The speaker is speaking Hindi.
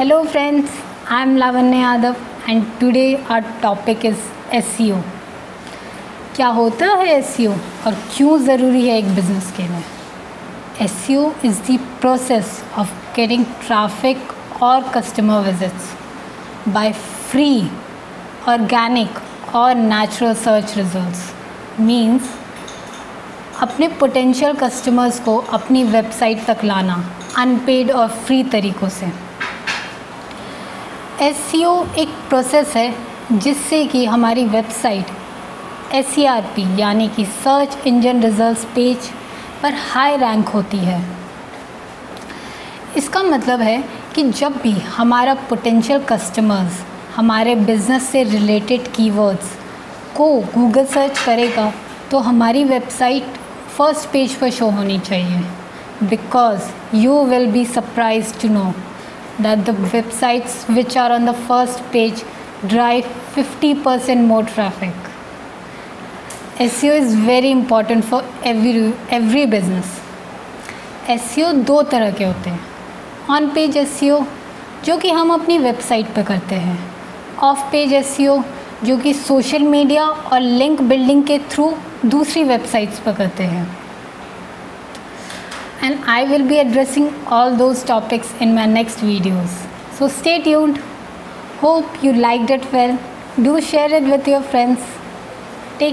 Hello friends, I am Lavanya Yadav and today our topic is SEO. क्या होता है एस और क्यों ज़रूरी है एक बिज़नेस के लिए? S is the process of getting traffic और customer visits by free organic और नेचुरल सर्च रिजल्ट्स मींस अपने पोटेंशियल कस्टमर्स को अपनी वेबसाइट तक लाना अनपेड और फ्री तरीक़ों से। एस एक प्रोसेस है जिससे कि हमारी वेबसाइट एस यानी कि सर्च इंजन रिजल्ट्स पेज पर हाई रैंक होती है। इसका मतलब है कि जब भी हमारा पोटेंशियल कस्टमर्स हमारे बिज़नेस से रिलेटेड कीवर्ड्स को गूगल सर्च करेगा तो हमारी वेबसाइट फ़र्स्ट पेज पर शो होनी चाहिए। Because you will be surprise to know that the websites which are on the first page drive 50% more traffic. SEO is very important for every every business. SEO दो तरह के होते हैं ऑन पेज एस जो कि हम अपनी वेबसाइट पर करते हैं ऑफ़ पेज एस जो कि सोशल मीडिया और लिंक बिल्डिंग के थ्रू दूसरी वेबसाइट्स पर करते हैं and I will be addressing all those topics in my next videos. So stay tuned. Hope you liked it well. Do share it with your friends.